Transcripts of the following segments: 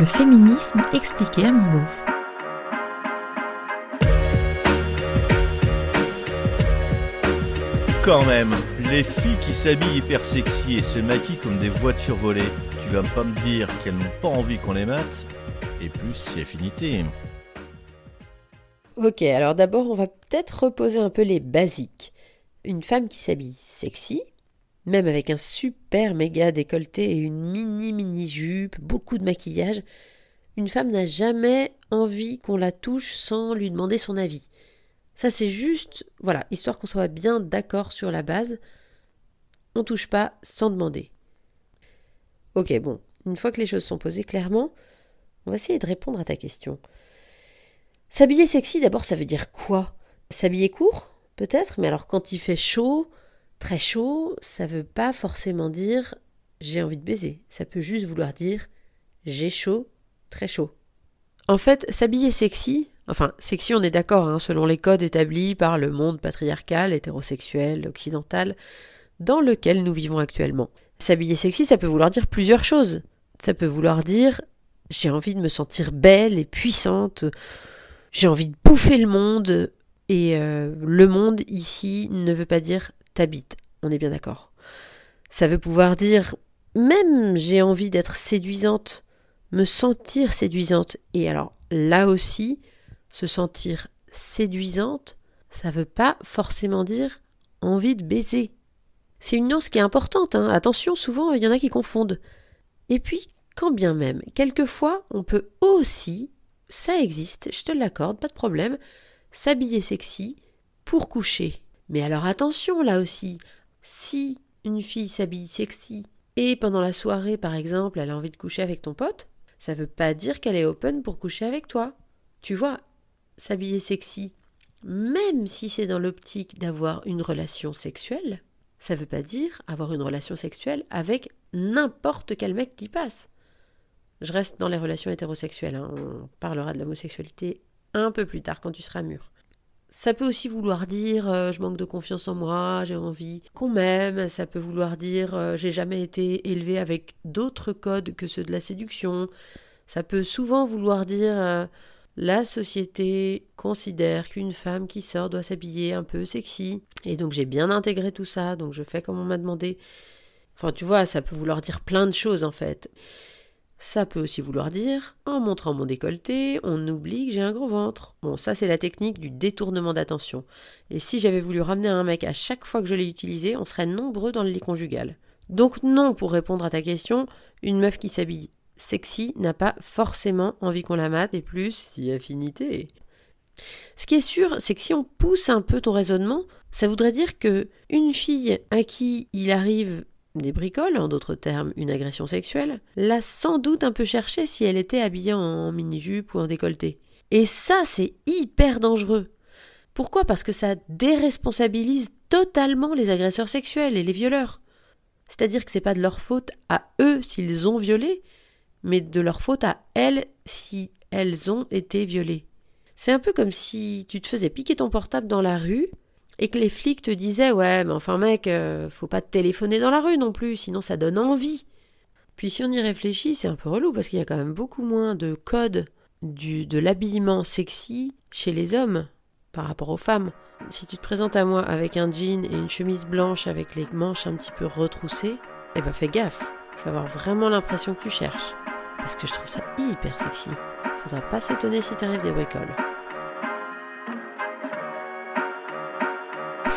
Le féminisme expliqué à mon beauf. Quand même, les filles qui s'habillent hyper sexy et se maquillent comme des voitures volées, tu vas pas me dire qu'elles n'ont pas envie qu'on les mate Et plus si affinité. Ok, alors d'abord on va peut-être reposer un peu les basiques. Une femme qui s'habille sexy, même avec un super méga décolleté et une mini mini jupe, beaucoup de maquillage, une femme n'a jamais envie qu'on la touche sans lui demander son avis. Ça c'est juste, voilà, histoire qu'on soit bien d'accord sur la base. On touche pas sans demander. Ok, bon, une fois que les choses sont posées clairement, on va essayer de répondre à ta question. S'habiller sexy, d'abord, ça veut dire quoi? S'habiller court, peut-être, mais alors quand il fait chaud, Très chaud, ça veut pas forcément dire j'ai envie de baiser. Ça peut juste vouloir dire j'ai chaud, très chaud. En fait, s'habiller sexy, enfin sexy on est d'accord, hein, selon les codes établis par le monde patriarcal, hétérosexuel, occidental, dans lequel nous vivons actuellement. S'habiller sexy, ça peut vouloir dire plusieurs choses. Ça peut vouloir dire j'ai envie de me sentir belle et puissante, j'ai envie de bouffer le monde, et euh, le monde ici ne veut pas dire t'habites, on est bien d'accord. Ça veut pouvoir dire même j'ai envie d'être séduisante, me sentir séduisante. Et alors là aussi, se sentir séduisante, ça veut pas forcément dire envie de baiser. C'est une nuance qui est importante, hein. attention, souvent il y en a qui confondent. Et puis, quand bien même, quelquefois, on peut aussi, ça existe, je te l'accorde, pas de problème, s'habiller sexy pour coucher. Mais alors attention là aussi, si une fille s'habille sexy et pendant la soirée par exemple elle a envie de coucher avec ton pote, ça veut pas dire qu'elle est open pour coucher avec toi. Tu vois, s'habiller sexy, même si c'est dans l'optique d'avoir une relation sexuelle, ça veut pas dire avoir une relation sexuelle avec n'importe quel mec qui passe. Je reste dans les relations hétérosexuelles, hein. on parlera de l'homosexualité un peu plus tard quand tu seras mûr. Ça peut aussi vouloir dire euh, je manque de confiance en moi, j'ai envie qu'on m'aime, ça peut vouloir dire euh, j'ai jamais été élevé avec d'autres codes que ceux de la séduction. Ça peut souvent vouloir dire euh, la société considère qu'une femme qui sort doit s'habiller un peu sexy. Et donc j'ai bien intégré tout ça, donc je fais comme on m'a demandé. Enfin tu vois, ça peut vouloir dire plein de choses en fait. Ça peut aussi vouloir dire, en montrant mon décolleté, on oublie que j'ai un gros ventre. Bon, ça c'est la technique du détournement d'attention. Et si j'avais voulu ramener un mec à chaque fois que je l'ai utilisé, on serait nombreux dans le lit conjugal. Donc non, pour répondre à ta question, une meuf qui s'habille sexy n'a pas forcément envie qu'on la mate, et plus si affinité. Ce qui est sûr, c'est que si on pousse un peu ton raisonnement, ça voudrait dire que une fille à qui il arrive des bricoles, en d'autres termes une agression sexuelle, l'a sans doute un peu cherché si elle était habillée en mini-jupe ou en décolleté. Et ça, c'est hyper dangereux. Pourquoi? Parce que ça déresponsabilise totalement les agresseurs sexuels et les violeurs. C'est-à-dire que c'est pas de leur faute à eux s'ils ont violé, mais de leur faute à elles si elles ont été violées. C'est un peu comme si tu te faisais piquer ton portable dans la rue, et que les flics te disaient ouais mais enfin mec euh, faut pas te téléphoner dans la rue non plus sinon ça donne envie. Puis si on y réfléchit c'est un peu relou parce qu'il y a quand même beaucoup moins de codes de l'habillement sexy chez les hommes par rapport aux femmes. Si tu te présentes à moi avec un jean et une chemise blanche avec les manches un petit peu retroussées eh ben fais gaffe. Je vais avoir vraiment l'impression que tu cherches. Parce que je trouve ça hyper sexy. Faudra pas s'étonner si t'arrives des bricoles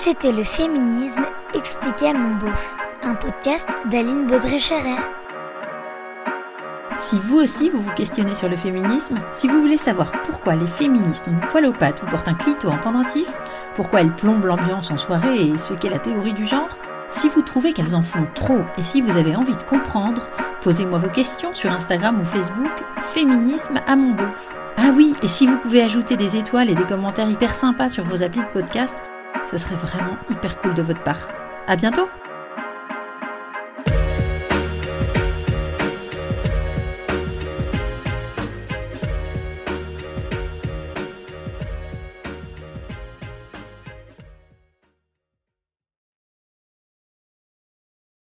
C'était le féminisme expliqué à mon beauf, un podcast d'Aline Baudré-Scherer. Si vous aussi vous vous questionnez sur le féminisme, si vous voulez savoir pourquoi les féministes ont du poil aux pattes ou portent un clito en pendentif, pourquoi elles plombent l'ambiance en soirée et ce qu'est la théorie du genre, si vous trouvez qu'elles en font trop et si vous avez envie de comprendre, posez-moi vos questions sur Instagram ou Facebook Féminisme à mon beauf. Ah oui, et si vous pouvez ajouter des étoiles et des commentaires hyper sympas sur vos applis de podcast, ce serait vraiment hyper cool de votre part. À bientôt!